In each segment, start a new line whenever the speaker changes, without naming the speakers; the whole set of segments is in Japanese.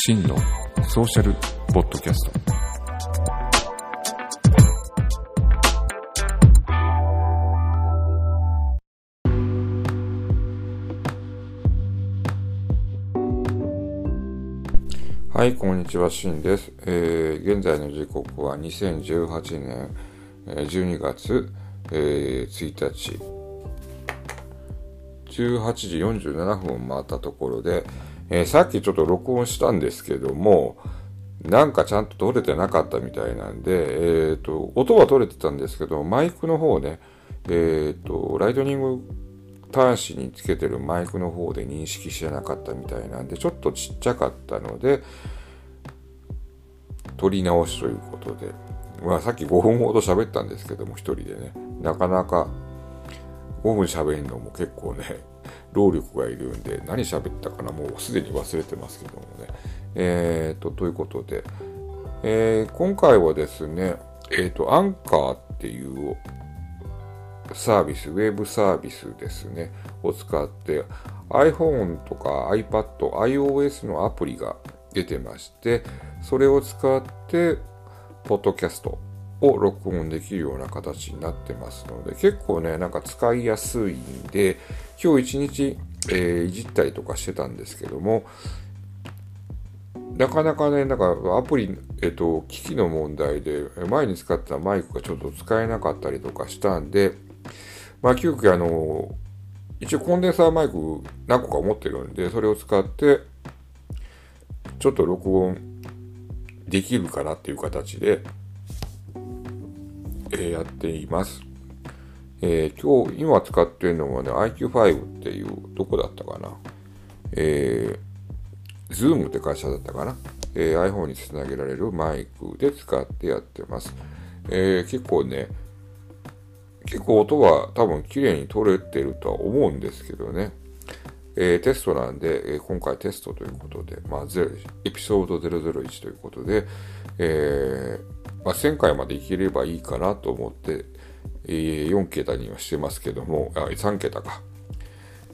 真のソーシャルポッドキャストはい、こんにちは、しんです。えー、現在の時刻は2018年12月、えー、1日、18時47分回ったところで、えー、さっきちょっと録音したんですけども、なんかちゃんと取れてなかったみたいなんで、えっ、ー、と、音は取れてたんですけど、マイクの方ね、えっ、ー、と、ライトニング端子につけてるマイクの方で認識してなかったみたいなんで、ちょっとちっちゃかったので、撮り直しということで、まあさっき5分ほど喋ったんですけども、一人でね、なかなか5分喋るのも結構ね、労力がいるんで、何喋ったかな、もうすでに忘れてますけどもね。えーと、ということで、えー、今回はですね、えっ、ー、と、アンカーっていうサービス、ウェブサービスですね、を使って iPhone とか iPad、iOS のアプリが出てまして、それを使って、ポッドキャストを録音できるような形になってますので、結構ね、なんか使いやすいんで、今日一日、えー、いじったりとかしてたんですけども、なかなかね、なんかアプリ、えっと、機器の問題で、前に使ってたマイクがちょっと使えなかったりとかしたんで、まあ、急遽あの、一応コンデンサーマイク何個か持ってるんで、それを使って、ちょっと録音できるかなっていう形で、えー、やっています。えー、今日、今使ってるのはね、IQ5 っていう、どこだったかな。えー、Zoom って会社だったかな。えー、iPhone につなげられるマイクで使ってやってます。えー、結構ね、結構音は多分綺麗に取れてるとは思うんですけどね。えー、テストなんで、えー、今回テストということで、まあ、エピソード001ということで、えー、まあ、1000回までいければいいかなと思って、え、4桁にはしてますけども、あ3桁か。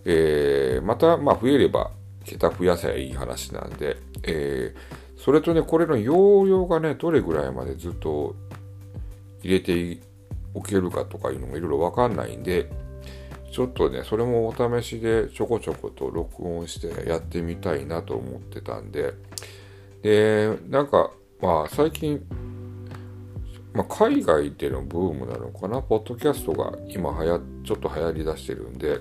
えー、また、まあ、増えれば、桁増やせばいい話なんで、えー、それとね、これの容量がね、どれぐらいまでずっと入れておけるかとかいうのもいろいろわかんないんで、ちょっとね、それもお試しでちょこちょこと録音してやってみたいなと思ってたんで、で、なんか、まあ最近、まあ、海外でのブームなのかな、ポッドキャストが今はや、ちょっと流行りだしてるんで、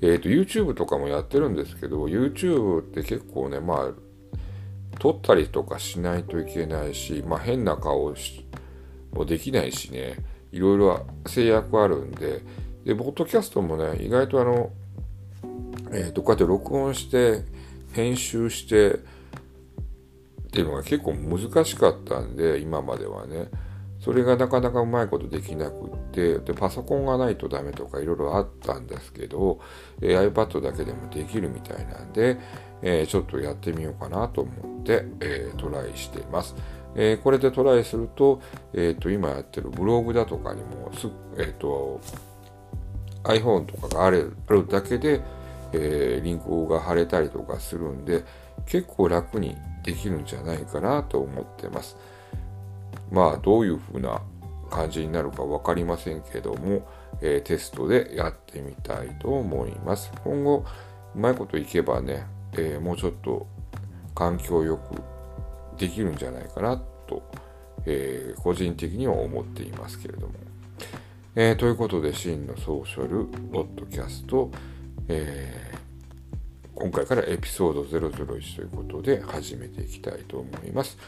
えっ、ー、と、YouTube とかもやってるんですけど、YouTube って結構ね、まあ、撮ったりとかしないといけないし、まあ変な顔もできないしね、いろいろ制約あるんで、で、ポッドキャストもね、意外とあの、えっ、ー、と、こうやって録音して、編集して、っていうのが結構難しかったんで、今まではね。それがなかなかうまいことできなくって、で、パソコンがないとダメとかいろいろあったんですけど、え、iPad だけでもできるみたいなんで、えー、ちょっとやってみようかなと思って、えー、トライしています。え、これでトライすると、えっ、と、今やってるブログだとかにもす、えっ、と、iPhone とかがあるだけで、え、リンクが貼れたりとかするんで、結構楽にできるんじゃないかなと思ってます。まあ、どういう風な感じになるか分かりませんけども、えー、テストでやってみたいと思います。今後、うまいこといけばね、えー、もうちょっと環境よくできるんじゃないかなと、えー、個人的には思っていますけれども。えー、ということで、真のソーシャルポッドキャスト、えー、今回からエピソード001ということで始めていきたいと思います。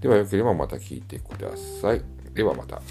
では、よければまた聞いてください。ではまた。